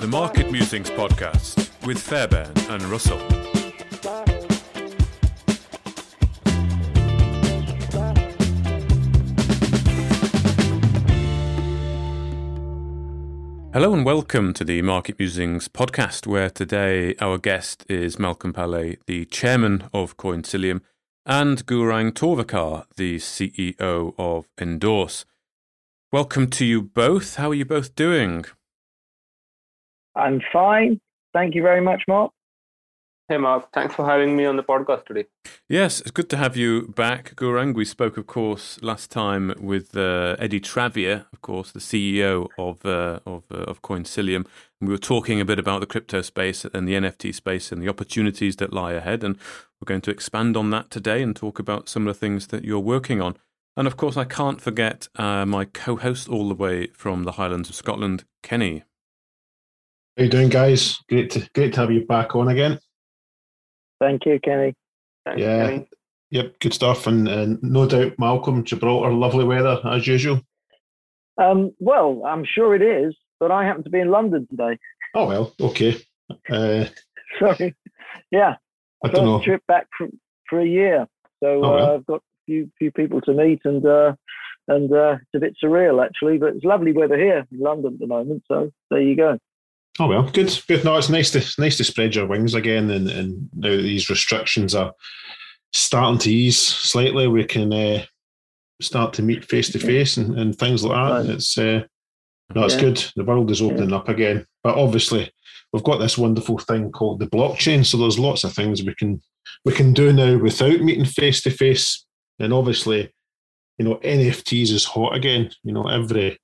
The Market Musings Podcast with Fairbairn and Russell. Hello and welcome to the Market Musings podcast, where today our guest is Malcolm Palle, the chairman of Coinsilium, and Gaurang Torvekar, the CEO of Indorse. Welcome to you both. How are you both doing? I'm fine. Thank you very much, Mark. Hey, Mark. Thanks for having me on the podcast today. Yes, it's good to have you back, Gaurang. We spoke, of course, last time with uh, Eddie Travia, of course, the CEO of uh, of, uh, of Coinsilium. And we were talking a bit about the crypto space and the NFT space and the opportunities that lie ahead. And we're going to expand on that today and talk about some of the things that you're working on. And of course, I can't forget uh, my co-host all the way from the Highlands of Scotland, Kenny. How you doing, guys? Great to great to have you back on again. Thank you, Kenny. Thanks, Yeah. Kenny. Yep, good stuff, and, no doubt, Malcolm, Gibraltar, lovely weather as usual. Um, well, I'm sure it is, but I happen to be in London today. Oh well, okay. Uh, Sorry. Yeah, I first don't know. trip back for, for a year. So Oh, well. uh, I've got a few few people to meet, and uh, and uh, it's a bit surreal actually. But it's lovely weather here in London at the moment. So there you go. Oh well, good, good. No, it's nice to it's nice to spread your wings again, and, and now that these restrictions are starting to ease slightly, we can uh, start to meet face to face and and things like that. It's uh, no, it's Yeah. good. The world is opening up again, but obviously we've got this wonderful thing called the blockchain. So there's lots of things we can we can do now without meeting face to face, and obviously, you know, NFTs is hot again. You know, every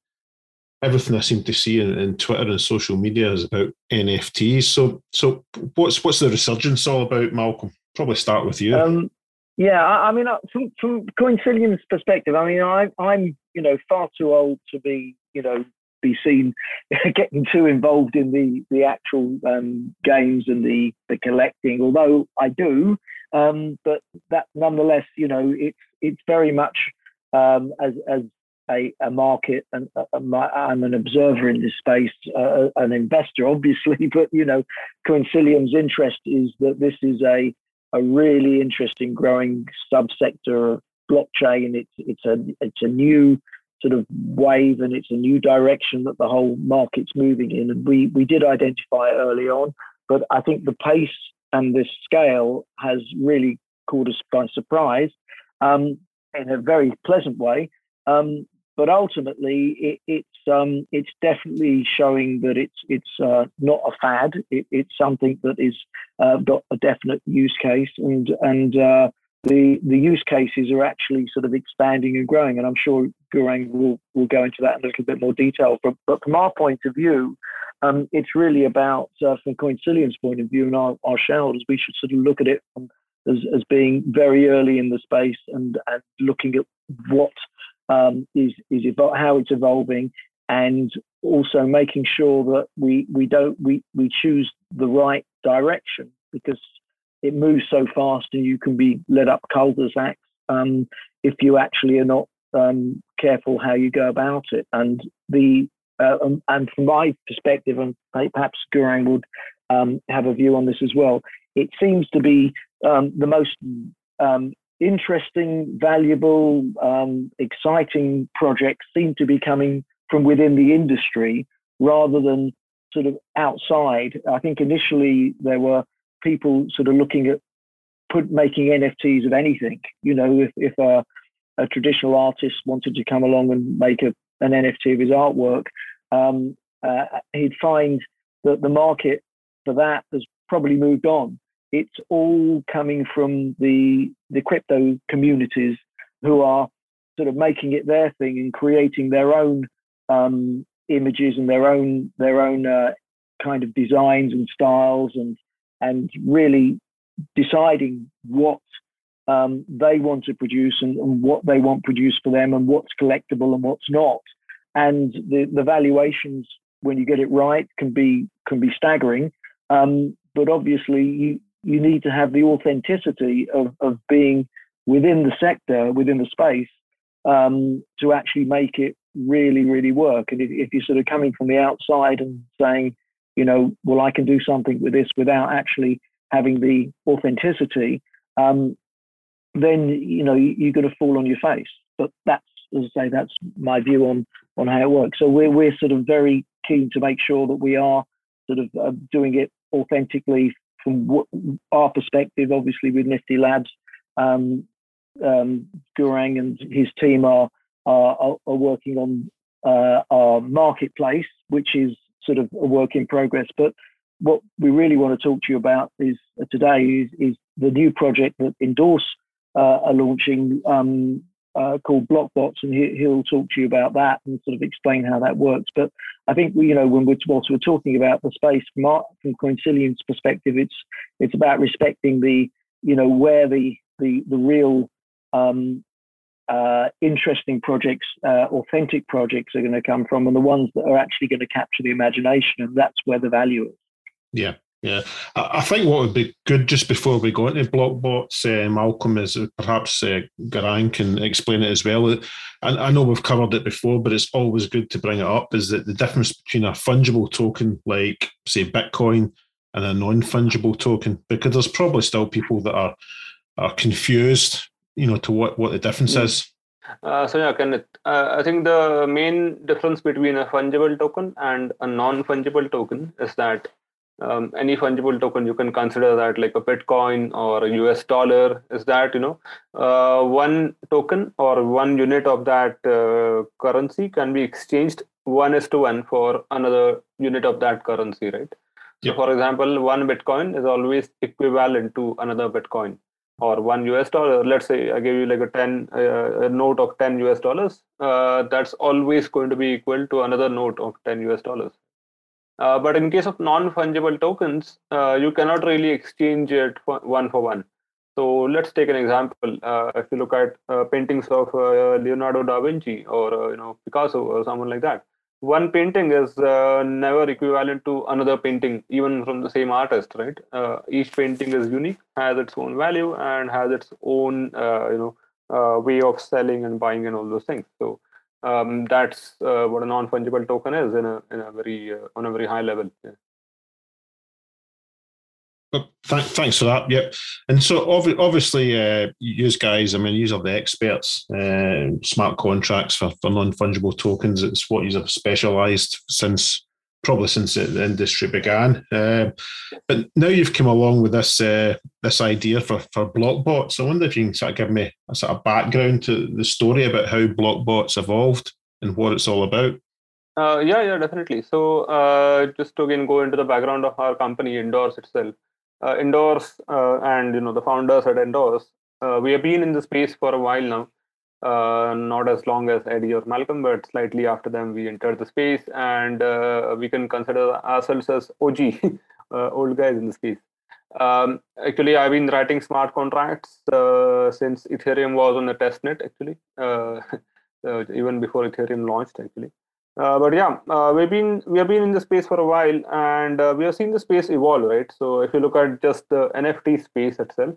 everything I seem to see in, in Twitter and social media is about NFTs. So, so what's what's the resurgence all about, Malcolm? Probably start with you. Um, yeah, I, I mean, uh, from from Coinsilium's perspective, I mean, I, I'm you know far too old to be you know be seen getting too involved in the the actual um, games and the the collecting. Although I do, um, but that nonetheless, you know, it's it's very much um, as as a, a market and uh, I'm an observer in this space, uh, an investor, obviously, but you know, Coinsilium's interest is that this is a a really interesting growing subsector of blockchain. It's it's a it's a new sort of wave and it's a new direction that the whole market's moving in. And we we did identify early on, but I think the pace and the scale has really caught us by surprise um, in a very pleasant way. Um, but ultimately, it, it's um, it's definitely showing that it's it's uh, not a fad. It, it's something that is uh, got a definite use case, and and uh, the the use cases are actually sort of expanding and growing. And I'm sure Gaurang will will go into that in a little bit more detail. But but from our point of view, um, it's really about uh, from Coinsilium's point of view and our, our shareholders, we should sort of look at it from, as as being very early in the space and and looking at what um, is is evol- how it's evolving and also making sure that we we don't we we choose the right direction because it moves so fast and you can be led up cul-de-sacs um, if you actually are not um, careful how you go about it. And the uh, um, and from my perspective and perhaps Gaurang would um, have a view on this as well it seems to be um, the most um, interesting, valuable, um, exciting projects seem to be coming from within the industry rather than sort of outside. I think initially there were people sort of looking at put making NFTs of anything. You know, if if a, a traditional artist wanted to come along and make a, an NFT of his artwork, um, uh, he'd find that the market for that has probably moved on it's all coming from the the crypto communities who are sort of making it their thing and creating their own um, images and their own their own uh, kind of designs and styles and and really deciding what um, they want to produce and, and, what they want produced for them and what's collectible and what's not. And the, the valuations, when you get it right, can be can be staggering. Um, but obviously, you you need to have the authenticity of, of being within the sector, within the space, um, to actually make it really, really work. And if, if you're sort of coming from the outside and saying, you know, well, I can do something with this without actually having the authenticity, um, then you know you're going to fall on your face. But that's, as I say, that's my view on on how it works. So we're we're sort of very keen to make sure that we are sort of uh, doing it authentically from our perspective. Obviously, with Nifty Labs, um, um, Gaurang and his team are are, are working on uh, our marketplace, which is sort of a work in progress. But what we really want to talk to you about is uh, today is, is the new project that Indorse uh, are launching um, uh, called Blockbots, and he, will talk to you about that and sort of explain how that works. But I think you know when we're whilst we're talking about the space from, from Coinsilium's perspective, it's it's about respecting the you know where the the the real um, uh, interesting projects, uh, authentic projects are going to come from, and the ones that are actually going to capture the imagination, and that's where the value is. Yeah, yeah. I, I think what would be good just before we go into Blockbots, uh, Malcolm, is perhaps uh, can explain it as well. And I know we've covered it before, but it's always good to bring it up. Is that the difference between a fungible token like, say, Bitcoin, and a non-fungible token? Because there's probably still people that are are confused you know to what what the difference mm. is uh, so yeah Kenneth, uh, i think the main difference between a fungible token and a non-fungible token is that um, any fungible token you can consider that like a bitcoin or a us dollar. Is that you know uh, one token or one unit of that uh, currency can be exchanged one is to one for another unit of that currency right? So for example one bitcoin is always equivalent to another bitcoin or one US dollar, let's say I give you like a 10, uh, a note of 10 US dollars, uh, that's always going to be equal to another note of 10 US dollars. Uh, but in case of non-fungible tokens, uh, you cannot really exchange it for one for one. So let's take an example. Uh, if you look at uh, paintings of Leonardo da Vinci or you know Picasso or someone like that, one painting is uh, never equivalent to another painting even from the same artist right uh, each painting is unique has its own value and has its own uh, you know uh, way of selling and buying and all those things so um, that's uh, what a non-fungible token is in a in a very uh, on a very high level yeah. Th- thanks for that. Yep. And so ov- obviously, uh, you guys, I mean, you are the experts. Uh, smart contracts for, for non fungible tokens. It's what you have specialised since probably since the industry began. Uh, but now you've come along with this uh, this idea for for blockbots. I wonder if you can sort of give me a sort of background to the story about how blockbots evolved and what it's all about. Uh, yeah, yeah, definitely. So, uh, just to again go into the background of our company, Indorse itself uh, Indorse uh, and you know the founders at Indorse, uh, we have been in the space for a while now. Uh, not as long as Eddie or Malcolm, but slightly after them, we entered the space, and uh, we can consider ourselves as OG, uh, old guys in the space. Um, actually, I've been writing smart contracts since Ethereum was on the testnet. Actually, even before Ethereum launched, actually. Uh, but yeah, uh, we've been we have been in the space for a while, and uh, we have seen the space evolve, right? So if you look at just the NFT space itself,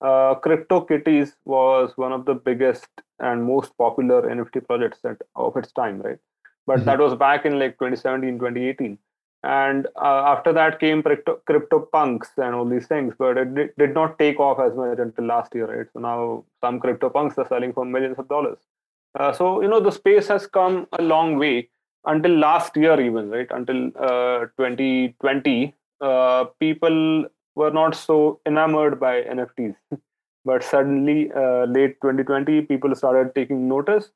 uh, CryptoKitties was one of the biggest and most popular NFT projects at, of its time, right? But mm-hmm. that was back in like 2017, 2018. And uh, after that came crypto, CryptoPunks and all these things, but it did, did not take off as much until last year, right? So now some CryptoPunks are selling for millions of dollars. Uh, so you know the space has come a long way until last year even right until uh, 2020 uh, people were not so enamored by nfts but suddenly uh, late 2020 people started taking notice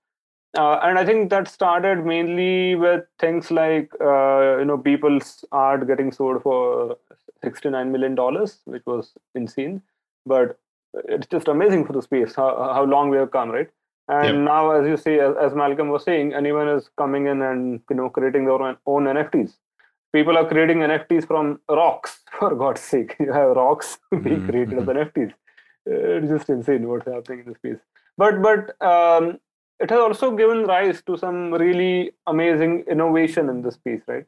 uh, and i think that started mainly with things like you know Beeple's art getting sold for 69 million dollars which was insane but it's just amazing for the space how, how long we have come right And yep. now, as you see, as, as, Malcolm was saying, anyone is coming in and you know creating their own, own NFTs. People are creating NFTs from rocks. For God's sake, you have rocks being mm-hmm. created as NFTs. It's just insane what's happening in the space. But but um, it has also given rise to some really amazing innovation in the space, right?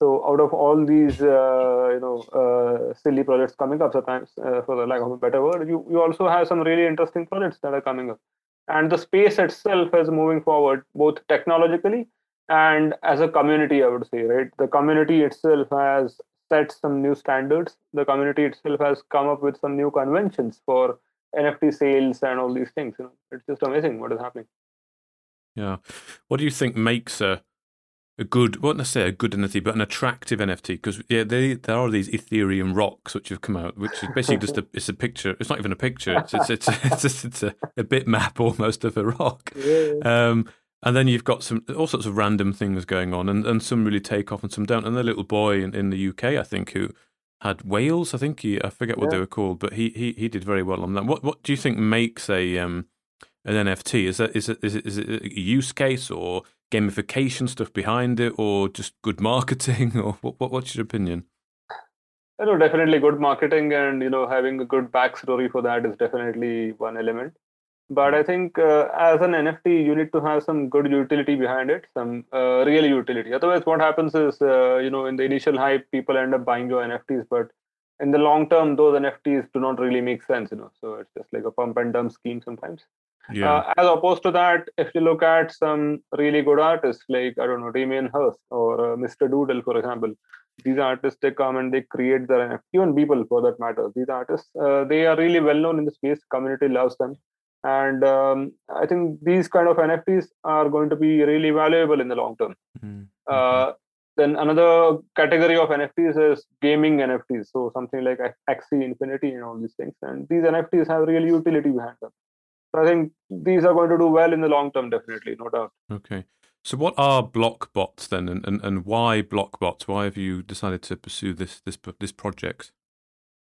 So out of all these, uh, you know, uh, silly projects coming up, sometimes uh, for the lack of a better word, you, you also have some really interesting projects that are coming up and the space itself is moving forward both technologically and as a community i would say right the community itself has set some new standards the community itself has come up with some new conventions for nft sales and all these things you know it's just amazing what is happening yeah what do you think makes a a good, what not say a good NFT, but an attractive NFT because yeah, they, there are these Ethereum rocks which have come out, which is basically just a it's a picture. It's not even a picture. It's it's it's, it's, it's, it's a, a bitmap almost of a rock. Yeah. Um, and then you've got some all sorts of random things going on, and, and some really take off and some don't. And the little boy in, in the UK, I think, who had whales. I think he I forget what yeah. they were called, but he, he he did very well on that. What what do you think makes a um an NFT? Is that is it is it is it a use case or gamification stuff behind it, or just good marketing, or what, what what's your opinion? I know definitely good marketing and you know having a good backstory for that is definitely one element. But I think uh, as an NFT, you need to have some good utility behind it, some uh, real utility. Otherwise, what happens is uh, you know in the initial hype, people end up buying your NFTs, but in the long term, those NFTs do not really make sense. You know, so it's just like a pump and dump scheme sometimes. Yeah. Uh, as opposed to that, if you look at some really good artists like I don't know Damien Hirst or uh, Mr. Doodle, for example, these artists they come and they create their NFT. Even people, for that matter, these artists uh, they are really well known in the space. Community loves them, and um, I think these kind of NFTs are going to be really valuable in the long term. Mm-hmm. then another category of NFTs is gaming NFTs. So something like Axie Infinity and all these things. And these NFTs have real utility behind them. So I think these are going to do well in the long term, definitely, no doubt. Okay. So what are block bots then, and, and, and why block bots? Why have you decided to pursue this this this project?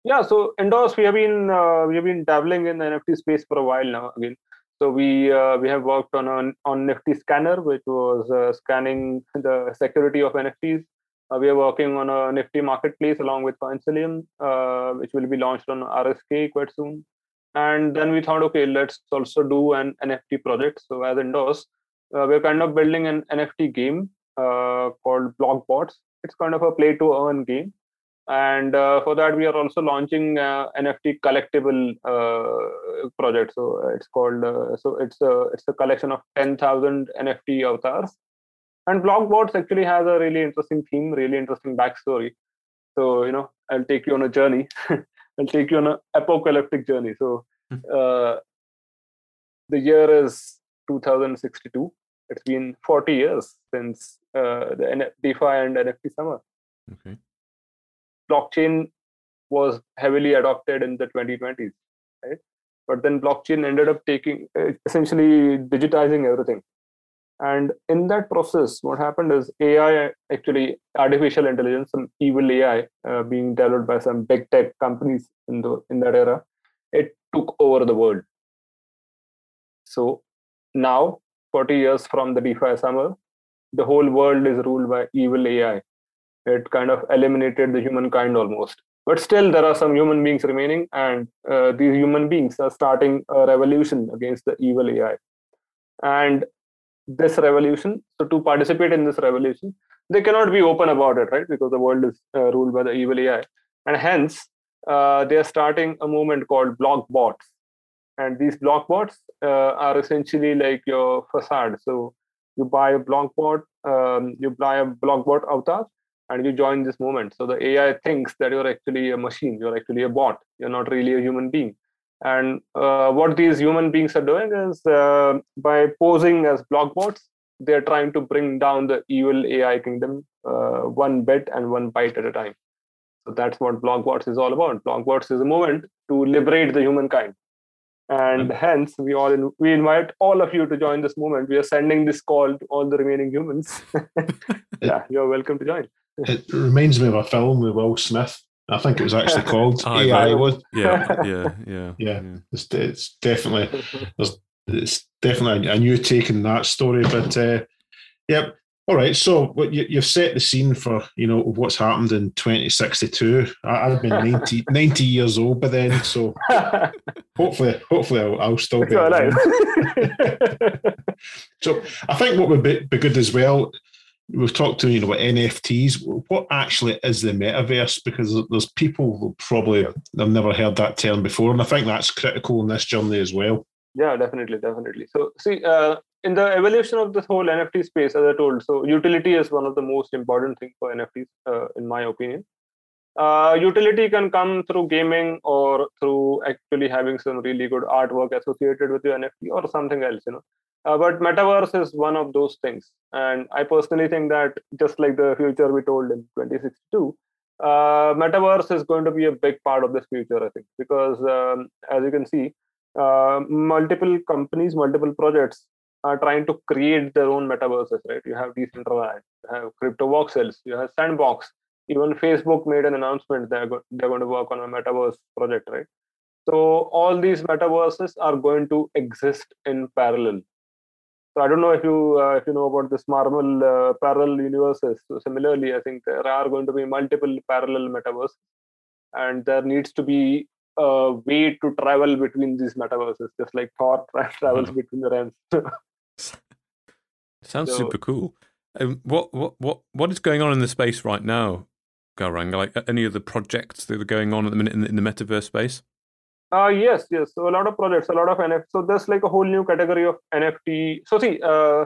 Yeah, so Indorse, we have been uh, we have been dabbling in the NFT space for a while now. Again, so we uh, we have worked on an on Nifty Scanner, which was uh, scanning the security of NFTs. Uh, we are working on a Nifty marketplace along with Coinsilium, uh, which will be launched on RSK quite soon and then we thought okay let's also do an nft project so as Indorse uh, we're kind of building an nft game called blockbots it's kind of a play to earn game and uh, for that we are also launching uh, nft collectible uh, project so it's called uh, so it's a it's a collection of 10000 nft avatars and blockbots actually has a really interesting theme really interesting backstory so you know i'll take you on a journey I'll take you on an apocalyptic journey. So hmm. uh, the year is 2062. It's been 40 years since uh, the DeFi and NFT summer. Okay. Blockchain was heavily adopted in the 2020s, right? But then blockchain ended up taking uh, essentially digitizing everything. And in that process, what happened is AI, actually artificial intelligence, some evil AI uh, being developed by some big tech companies in the in that era, it took over the world. So now, 40 years from the DeFi summer, the whole world is ruled by evil AI. It kind of eliminated the humankind almost. But still, there are some human beings remaining, and uh, these human beings are starting a revolution against the evil AI. And this revolution so to participate in this revolution they cannot be open about it right because the world is uh, ruled by the evil ai and hence uh, they are starting a movement called block bots and these block bots uh, are essentially like your facade so you buy a block bot um, you buy a block bot avatar and you join this movement so the ai thinks that you're actually a machine you're actually a bot you're not really a human being and uh, what these human beings are doing is uh, by posing as block bots, they're trying to bring down the evil AI kingdom uh, one bit and one byte at a time. So that's what Blockbots is all about. Blockbots is a movement to liberate the humankind. And mm-hmm. hence, we all in, we invite all of you to join this movement. We are sending this call to all the remaining humans. yeah, you're welcome to join. It reminds me of a film with Will Smith I think it was actually called AI. Was yeah, yeah, yeah, yeah. It's, it's definitely it's definitely a new take in that story. But uh, yep. All right, so you, you've set the scene for you know what's happened in 2062. I, have been 90, 90, years old by then, so hopefully, hopefully I'll, I'll still be alive. so I think what would be, be good as well we've talked to you know about NFTs. What actually is the metaverse? Because there's people who probably have never heard that term before, and I think that's critical in this journey as well. Yeah, definitely, definitely. So, see, uh, in the evolution of this whole NFT space, as I told, so utility is one of the most important things for NFTs, uh, in my opinion. Uh, utility can come through gaming or through actually having some really good artwork associated with your NFT or something else, you know. Uh, but metaverse is one of those things. And I personally think that just like the future we told in 2062, uh, metaverse is going to be a big part of this future, I think, because um, as you can see, uh, multiple companies, multiple projects are trying to create their own metaverses, right? You have Decentraland, you have Crypto Voxels, you have Sandbox. Even Facebook made an announcement they're, go- they're going to work on a metaverse project, right? So all these metaverses are going to exist in parallel so I don't know if you uh, if you know about this Marvel uh, parallel universes. So similarly, I think there are going to be multiple parallel metaverses, and there needs to be a way to travel between these metaverses, just like Thor travels mm-hmm. between the realms. Sounds so, super cool. Um, what what what what is going on in the space right now, Gaurang? Like any of the projects that are going on at the minute in the, in the metaverse space? Uh, yes, yes. So a lot of projects, a lot of NFT. So there's like a whole new category of NFT. So see, uh,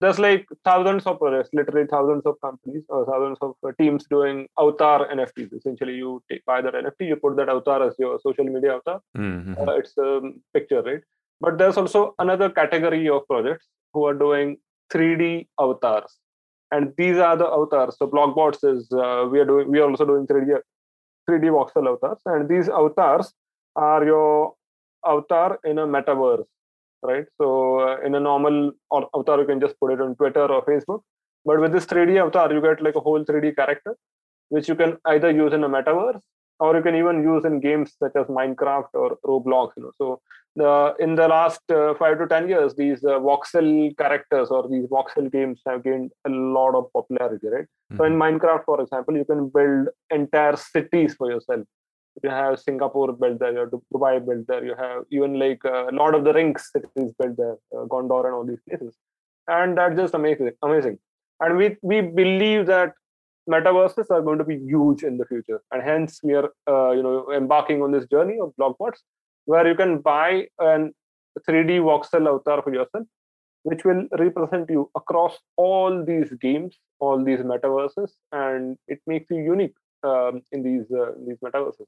there's like thousands of projects, literally thousands of companies or thousands of uh, teams doing avatar NFTs. Essentially, you take buy that NFT, you put that avatar as your social media avatar. Mm-hmm. Uh, it's a picture, right? But there's also another category of projects who are doing 3D avatars, and these are the avatars. So Blockbots is uh, we are doing we are also doing 3D 3D voxel avatars, and these avatars are your avatar in a metaverse, right? So uh, in a normal avatar, you can just put it on Twitter or Facebook. But with this 3D avatar, you get like a whole 3D character, which you can either use in a metaverse or you can even use in games such as Minecraft or Roblox. You know, so the in the last uh, five to ten years, these uh, voxel characters or these voxel games have gained a lot of popularity, right? Mm-hmm. So in mm-hmm. Minecraft, for example, you can build entire cities for yourself you have Singapore built there, you have Dubai built there, you have even like uh, a lot of the Rings cities built there, uh, Gondor and all these places, and that's just amazing, amazing. And we we believe that metaverses are going to be huge in the future, and hence we are uh, you know embarking on this journey of Blockbots, where you can buy an 3D voxel avatar for yourself, which will represent you across all these games, all these metaverses, and it makes you unique um, in these uh, these metaverses.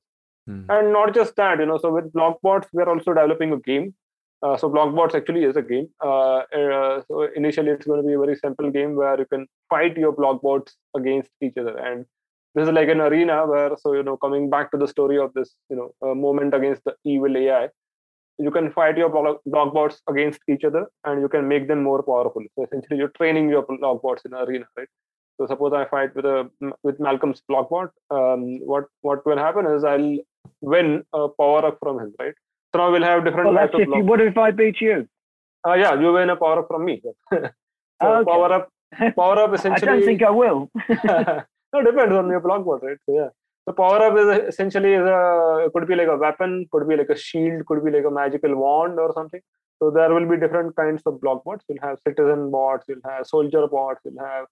Mm. And not just that, you know, so with Blockbots, we're also developing a game. Uh, so Blockbots actually is a game. Uh, uh, so initially, it's going to be a very simple game where you can fight your Blockbots against each other. And this is like an arena where, so you know, coming back to the story of this, you know, moment against the evil AI, you can fight your Blockbots against each other, and you can make them more powerful. So essentially, you're training your Blockbots in arena, right? So suppose I fight with a with Malcolm's Blockbot. Um, what what will happen is I'll win a power up from him, right? So now we'll have different. Well, that's if you, what if I beat you? Uh, yeah, you win a power up from me. so okay. power up, power up essentially. I don't think I will. no, depends on your Blockbot, right? So yeah. So power up is essentially is a could be like a weapon, could be like a shield, could be like a magical wand or something. So there will be different kinds of Blockbots. You'll have citizen bots, you'll have soldier bots, you'll have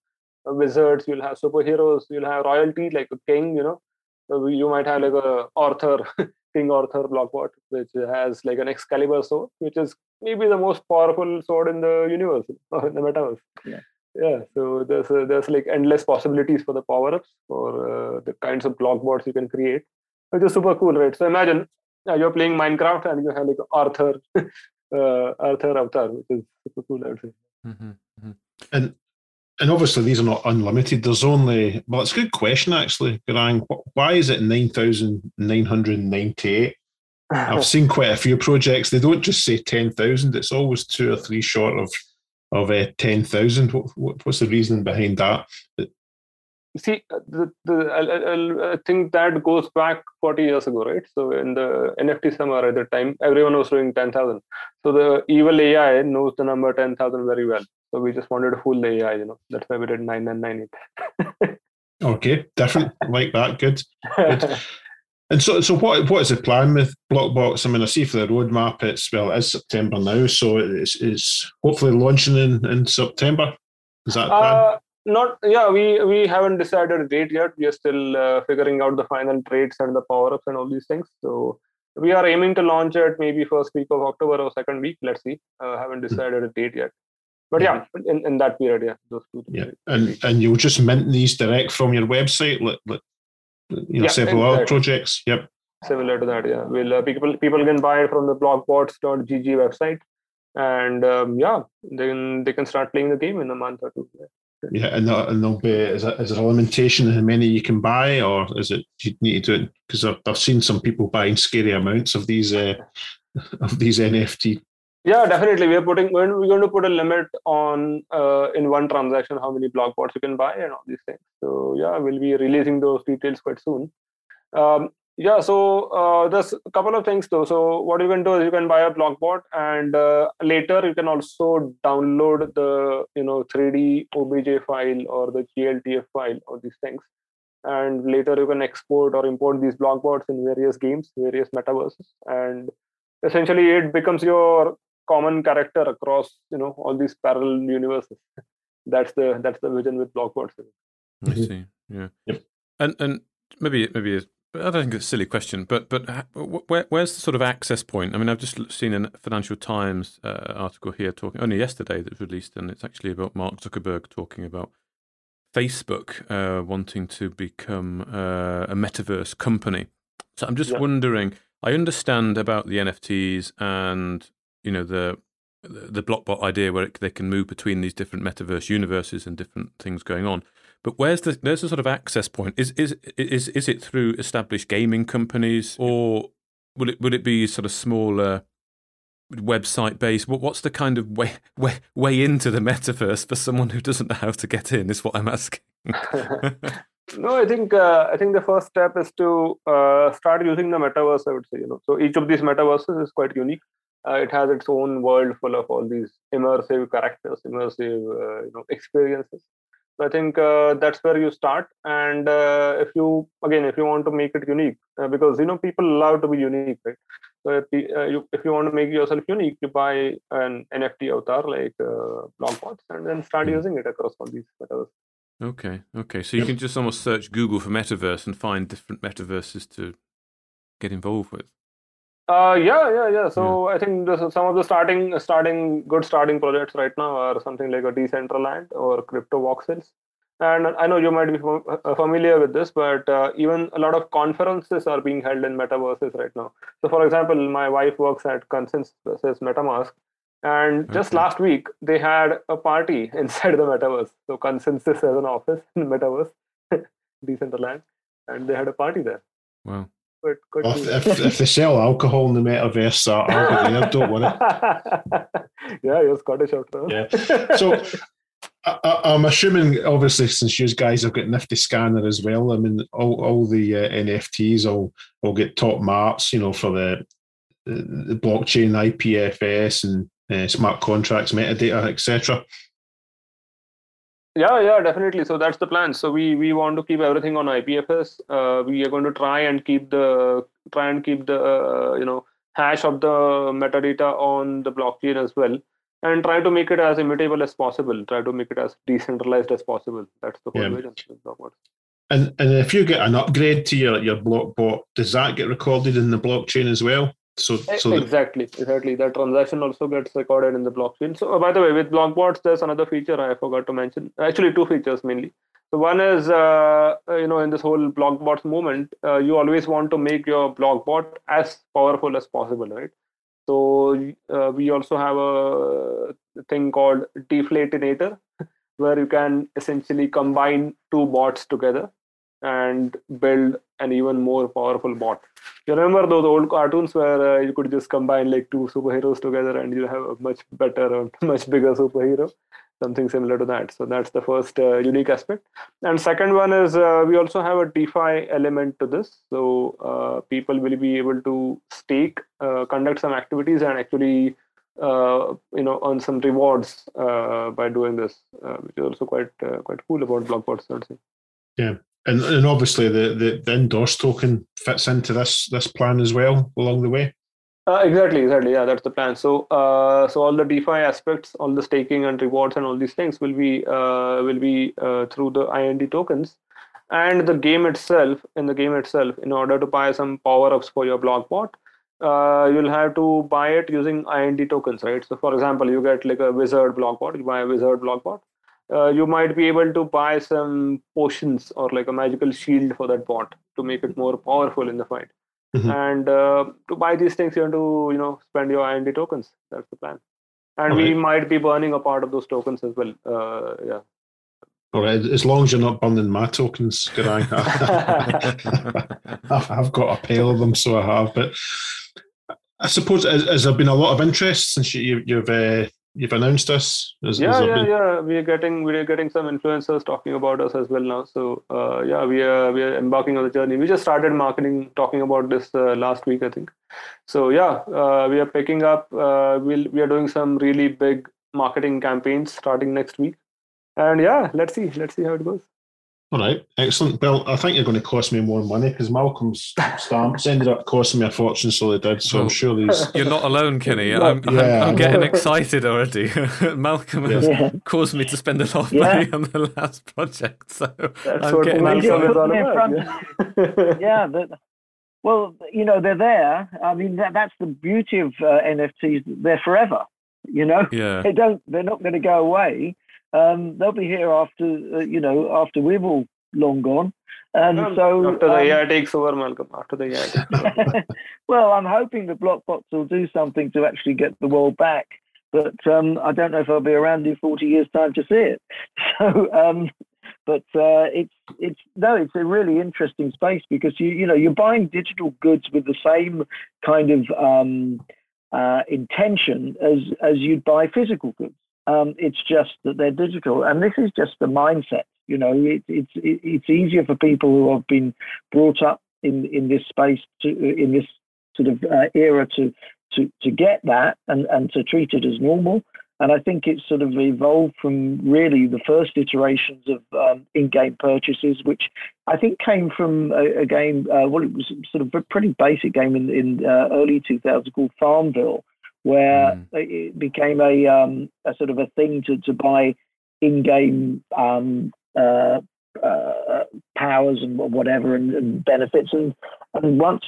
wizards, you'll have superheroes, you'll have royalty like a king, you know. So you might have like a Arthur, King Arthur blockbot, which has like an Excalibur sword, which is maybe the most powerful sword in the universe or in the metaverse. Yeah. Yeah, so there's uh, there's like endless possibilities for the power ups for uh, the kinds of blockbots you can create, which is super cool, right? So imagine uh, you're playing Minecraft and you have like Arthur, uh, Arthur avatar, which is super cool, I would say. Mm-hmm, mm-hmm. And and obviously these are not unlimited. There's only well, it's a good question actually, Gaurang. Why is it nine thousand nine hundred ninety-eight? I've seen quite a few projects. They don't just say ten thousand. It's always two or three short of of uh, ten thousand. What, what, what's the reasoning behind that? see, uh, the, the, I, I, think that goes back 40 years ago, right? So in the NFT summer at the time, everyone was doing 10,000. So the evil AI knows the number 10,000 very well. So we just wanted to fool the AI, you know. That's why we did 9998. okay, different like that. Good. Good. And so, so what what is the plan with Blockbots? I mean, I see for the roadmap, it's well, it is September now, so it's, it's hopefully launching in, in September. Is that uh, not? Yeah, we we haven't decided a date yet. We are still uh, figuring out the final traits and the power ups and all these things. So we are aiming to launch it maybe first week of October or second week. Let's see. Uh, haven't decided a date yet. But yeah, in, in that period, yeah, those two. Yeah, and and you'll just mint these direct from your website, like, like you know, yeah, several other projects. Yep. Similar to that, yeah. Will uh, people people can buy it from the blockbots.gg website, and um, yeah, then they can start playing the game in a month or two. Yeah, yeah and, there, and there'll be is, there, is there a limitation in how many you can buy, or is it you need to do it? Because I've, I've seen some people buying scary amounts of these uh, of these NFT yeah, definitely. We are putting we're going to put a limit on uh, in one transaction how many block bots you can buy and all these things. So yeah, we'll be releasing those details quite soon. Um, yeah, so uh, there's a couple of things though. So what you can do is you can buy a bot, and uh, later you can also download the you know 3D OBJ file or the GLTF file or these things. And later you can export or import these bots in various games, various metaverses, and essentially it becomes your common character across you know all these parallel universes that's the that's the vision with blockbots i see yeah yep. and and maybe maybe I don't think it's a silly question, but but where, where's the sort of access point? I mean, I've just seen a Financial Times uh, article here talking only yesterday that was released, and it's actually about Mark Zuckerberg talking about Facebook uh, wanting to become uh, a metaverse company. So I'm just yeah. wondering. I understand about the NFTs and you know the the blockbot idea where it, they can move between these different metaverse universes and different things going on. But where's the there's a sort of access point? Is is is is it through established gaming companies, or would it would it be sort of smaller website based? What what's the kind of way way way into the metaverse for someone who doesn't know how to get in? Is what I'm asking. no, I think uh, I think the first step is to uh, start using the metaverse. I would say, you know, so each of these metaverses is quite unique uh, it has its own world full of all these immersive characters, immersive uh, you know experiences. So I think uh, that's where you start. And uh, if you again, if you want to make it unique, uh, because you know people love to be unique, right? So if, uh, you, if you want to make yourself unique, you buy an NFT avatar like uh, Blockbots and then start mm. using it across all these metaverses. Okay, okay. So you yep. can just almost search Google for metaverse and find different metaverses to get involved with. Uh, yeah, yeah, yeah. So yeah. I think this, some of the starting, starting good starting projects right now are something like a Decentraland or Crypto Voxels. And I know you might be uh, familiar with this, but uh, even a lot of conferences are being held in metaverses right now. So, for example, my wife works at ConsenSys MetaMask, and just last week they had a party inside the metaverse. So, ConsenSys has an office in the metaverse, Decentraland, and they had a party there. Wow if, if, they sell alcohol in the metaverse, uh, I'll be there. Don't worry. yeah, you're Scottish after all. Yeah. So I, am assuming, obviously, since you guys have got Nifty Scanner as well. I mean, all, all the uh, NFTs will will get top marks, you know, for the the blockchain, IPFS, and uh, smart contracts, metadata, etc yeah yeah definitely. So that's the plan. So we we want to keep everything on ipfs uh, we are going to try and keep the try and keep the uh, you know hash of the metadata on the blockchain as well and try to make it as immutable as possible. Try to make it as decentralized as possible. That's the whole yeah. vision and and if you get an upgrade to your your block bot does that get recorded in the blockchain as well so, so exactly, that... exactly. That transaction also gets recorded in the blockchain. So, uh, by the way, with Blockbots, there's another feature I forgot to mention. Actually, two features mainly. So, one is, uh, uh you know, in this whole Blockbots movement, uh, you always want to make your Blockbot as powerful as possible, right? So, uh, we also have a thing called Deflatinator, where you can essentially combine two bots together and build an even more powerful bot. You remember those old cartoons where uh, you could just combine like two superheroes together and you have a much better or much bigger superhero? something similar to that. So that's the first uh, unique aspect. And second one is uh, we also have a DeFi element to this. So uh, people will be able to stake, uh, conduct some activities, and actually uh, you know earn some rewards by doing this, which is also quite quite cool about Blockbots. I'd say. Yeah. And, and obviously the, the, the Indorse token fits into this this plan as well along the way. Uh, exactly, exactly. Yeah, that's the plan. So, uh, so all the DeFi aspects, all the staking and rewards, and all these things will be uh, will be uh, through the IND tokens, and the game itself. In the game itself, in order to buy some power ups for your blockbot, uh, you'll have to buy it using IND tokens, right? So, for example, you get like a wizard blockbot. You buy a wizard blockbot. Uh, you might be able to buy some potions or like a magical shield for that bot to make it more powerful in the fight. Mm-hmm. And uh, to buy these things, you have to you know spend your IND tokens. That's the plan. And we might be burning a part of those tokens as well. Uh, yeah. All right, as long as you're not burning my tokens, Gaurang. I've, I've got a pail of them, so I have. But I suppose has, has there been a lot of interest since you, you've uh, you've announced us? Has, yeah has yeah been... yeah. We are getting we are getting some influencers talking about us as well now. So uh, yeah we are we are embarking on the journey. We just started marketing talking about this uh, last week i think. So yeah uh, we are picking up uh, we'll we are doing some really big marketing campaigns starting next week. And yeah let's see let's see how it goes all right, excellent. Well, I think you're going to cost me more money because Malcolm's stamps ended up costing me a fortune, so they did. So I'm sure these. You're not alone, Kenny. I'm, yeah, I'm, I'm getting excited already. Malcolm has yeah. caused me to spend a lot of money yeah. on the last project, so That's I'm getting excited. about. yeah, but, well, you know they're there. I mean, that, that's the beauty of uh, NFTs. They're forever. You know, yeah. they don't. They're not going to go away um, they'll be here after uh, you know after we've all long gone. And well, so after the um, AI takes over, Malcolm. After the AI. well, I'm hoping the Blockbots will do something to actually get the world back, but um, I don't know if I'll be around in 40 years' time to see it. So, um, but uh, it's it's no, it's a really interesting space because you you know you're buying digital goods with the same kind of um, uh, intention as as you'd buy physical goods. Um, it's just that they're digital, and this is just the mindset. You know, it, it's it, it's easier for people who have been brought up in in this space to in this sort of uh, era to to to get that and and to treat it as normal. And I think it's sort of evolved from really the first iterations of um, in-game purchases, which I think came from a, a game. Uh, well, it was sort of a pretty basic game in, in uh, early 2000 called Farmville, where mm. it became a, um, a sort of a thing to, to buy in-game um, uh, uh, powers and whatever and, and, benefits. And, and once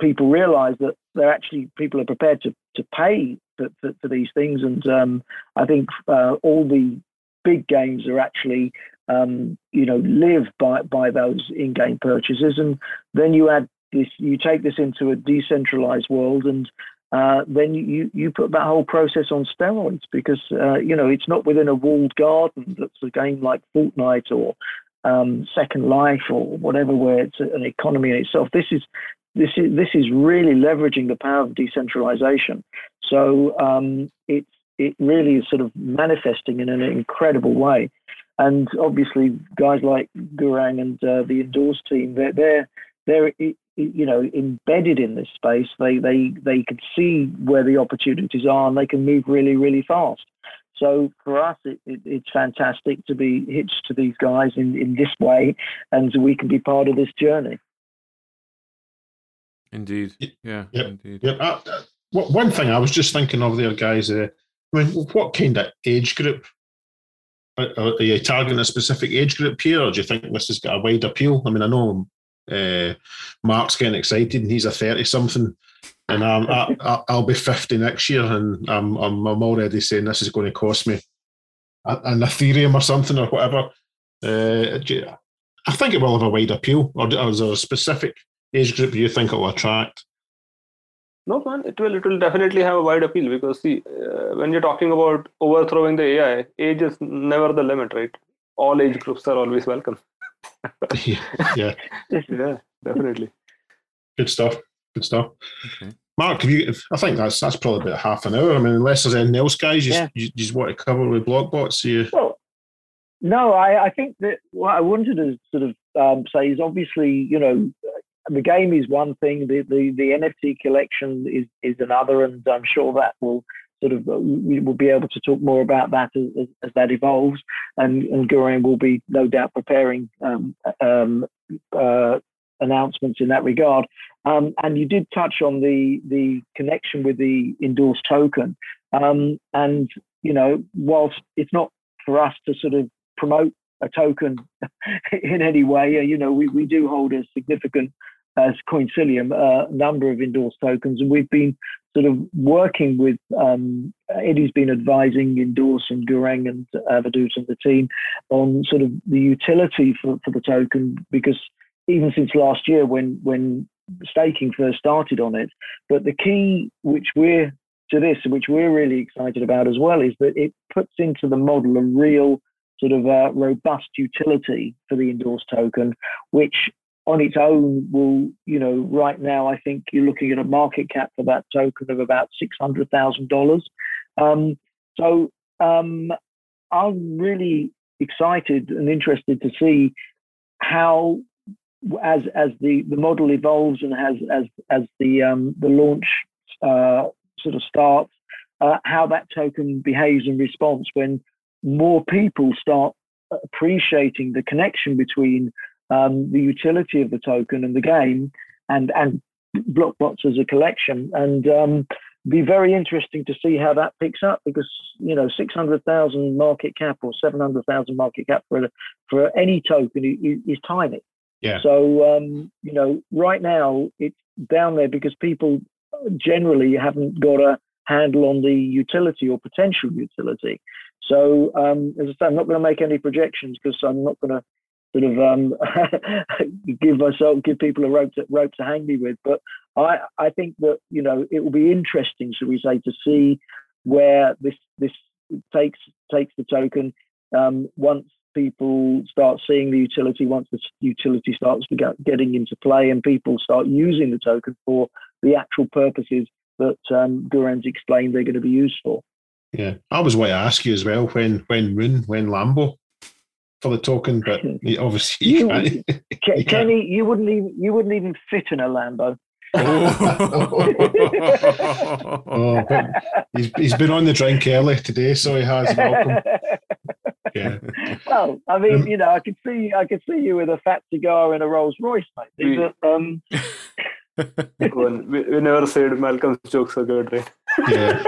people realize that they're actually people are prepared to, to pay for, for, for these things, and um, I think uh, all the big games are actually um, you know live by by those in-game purchases, and then you add this, you take this into a decentralized world, and uh, then you, you put that whole process on steroids because uh, you know it's not within a walled garden that's a game like Fortnite or um, Second Life or whatever, where it's an economy in itself. This is this is this is really leveraging the power of decentralization. So um, it's it really is sort of manifesting in an incredible way. And obviously, guys like Gaurang and uh, the Indorse team, they're they're they're you know embedded in this space they they they can see where the opportunities are and they can move really really fast. So for us it, it, it's fantastic to be hitched to these guys in in this way and we can be part of this journey. Indeed. Yeah yep. indeed. Yep. Uh, uh, one thing i was just thinking of there guys uh, i mean what kind of age group are, are you targeting a specific age group here or do you think this has got a wide appeal? I mean i know uh, Mark's getting excited, and he's a thirty-something, and um, I, will be fifty next year, and I'm, I'm, I'm already saying this is going to cost me an Ethereum or something or whatever. Uh, I think it will have a wide appeal, or is there a specific age group you think it will attract? No, man, it will. It will definitely have a wide appeal because see, uh, when you're talking about overthrowing the AI, age is never the limit, right? All age groups are always welcome yeah, yeah, yeah, definitely. Good stuff. Good stuff. Okay. Mark, have you? I think that's that's probably about half an hour. I mean, unless there's anything else, guys, you, yeah. you, you just want to cover with Blockbots. You... Well, no, I, I think that what I wanted to sort of um, say is obviously, you know, the game is one thing, the, the, the NFT collection is, is another, and I'm sure that will sort of we will be able to talk more about that as, as that evolves, and and will be no doubt preparing um, um, uh, announcements in that regard. Um, and you did touch on the the connection with the endorsed token, um, and you know whilst it's not for us to sort of promote a token in any way, uh, you know we, we do hold a significant as Coinsilium a uh, number of endorsed tokens, and we've been sort of working with um, Eddie's been advising endorsing and Gaurang and Avadhoot and the team on sort of the utility for, for the token because even since last year when when staking first started on it, but the key which we're to this, which we're really excited about as well, is that it puts into the model a real sort of uh, robust utility for the Indorse token, which on its own will, you know, right now I think you're looking at a market cap for that token of about six hundred thousand dollars. Um, so um, I'm really excited and interested to see how, as as the, the model evolves and as as as the um, the launch uh, sort of starts, uh, how that token behaves in response when more people start appreciating the connection between um, the utility of the token and the game and and blockbots as a collection. And um, be very interesting to see how that picks up because you know 600,000 market cap or 700,000 market cap for for any token is, is tiny. Yeah. So um, you know right now it's down there because people generally haven't got a handle on the utility or potential utility. So um, as I say I'm not going to make any projections because I'm not going to sort of um, give myself, give people a rope to, rope to hang me with. But I, I think that you know it will be interesting, shall we say, to see where this this takes takes the token um, once people start seeing the utility, once the utility starts get, getting into play, and people start using the token for the actual purposes that um, explained they're going to be used for. Yeah, I was going to ask you as well when when Rune, when Lambo for the token, but obviously you, you Kenny, can't. you wouldn't even you wouldn't even fit in a Lambo. oh, he's, he's been on the drink early today, so he has. Welcome. Yeah. Well, I mean, um, you know, I could see I could see you with a fat cigar and a Rolls Royce, mate. These are, um, we, we never said Malcolm's jokes are good, right? Yeah.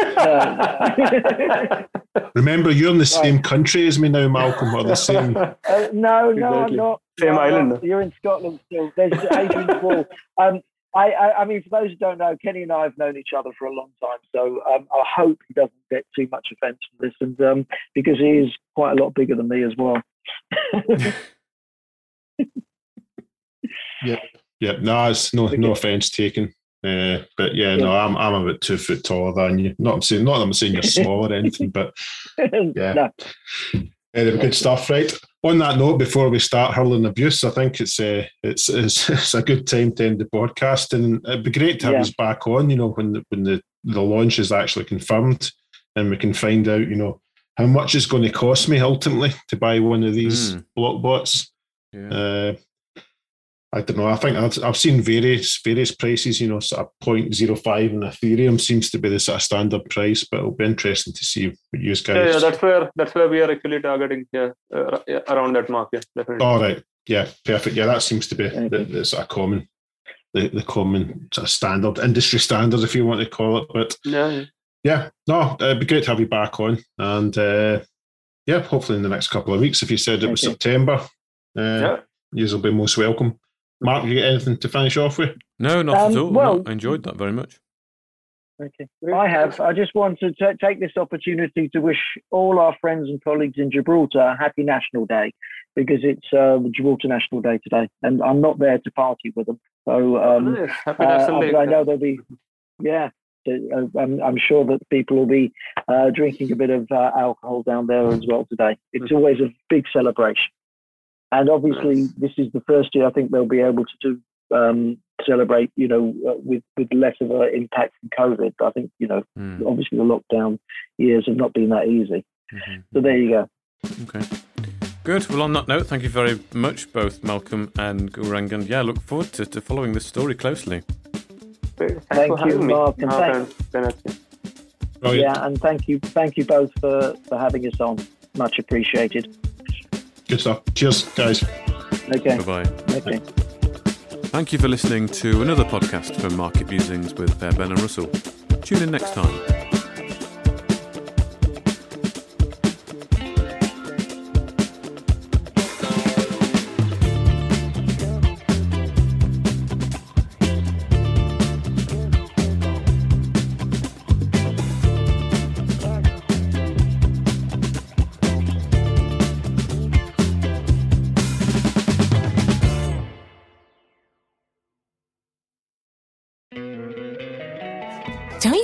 Remember, you're in the same country as me now, Malcolm, or the same. Uh, no, no, exactly. I'm not. Same no, island. You're in Scotland still. There's Hadrian Wall. Um, I, I, I, mean, for those who don't know, Kenny and I have known each other for a long time, so um, I hope he doesn't get too much offence from this, and um, because he is quite a lot bigger than me as well. yeah. Yeah, no, it's no no offence taken. Uh, but yeah, no, I'm I'm about two foot taller than you. Not I'm saying not I'm saying you're small or anything, but yeah. No. Anyway, good stuff, right? On that note, before we start hurling abuse, I think it's uh, it's, it's it's a good time to end the podcast, and it'd be great to have yeah. us back on. You know, when the, when the the launch is actually confirmed, and we can find out, you know, how much it's going to cost me ultimately to buy one of these mm. block bots. Yeah. Uh, I don't know. I think I've, I've seen various various prices. You know, sort of 0.05 and Ethereum seems to be the sort of standard price, but it'll be interesting to see what you guys. Yeah, yeah that's where that's where we are actually targeting. Yeah, uh, around that mark. Yeah, definitely. All right. Yeah, perfect. Yeah, that seems to be the, the sort of common, the, the common sort of standard industry standard, if you want to call it. But yeah, yeah, no, it'd be great to have you back on, and uh, yeah, hopefully in the next couple of weeks. If you said it was September, uh, yeah. you will be most welcome. Mark, you get anything to finish off with? No, not um, at all. Well, no, I enjoyed that very much. Okay. I have. I just want to t- take this opportunity to wish all our friends and colleagues in Gibraltar a happy National Day because it's uh, the Gibraltar National Day today, and I'm not there to party with them. So um, oh, uh, I know there'll be, yeah. Uh, I'm, I'm, sure that people will be uh, drinking a bit of uh, alcohol down there as well today. It's mm-hmm. always a big celebration. And obviously, this is the first year I think they'll be able to do um, celebrate, you know, uh, with with less of an impact from COVID. I think, you know, mm. obviously the lockdown years have not been that easy. Mm-hmm. So there you go. Okay. Good. Well, on that note, thank you very much, both Malcolm and Gaurang. And yeah, look forward to, to following this story closely. Thank you, Mark, and thank, yeah, and thank you, thank you both for, for having us on. Much appreciated. Good stuff. Cheers, guys. Okay. Bye bye. Okay. Thank you for listening to another podcast from Market Musings with Fairbairn and Russell. Tune in next time.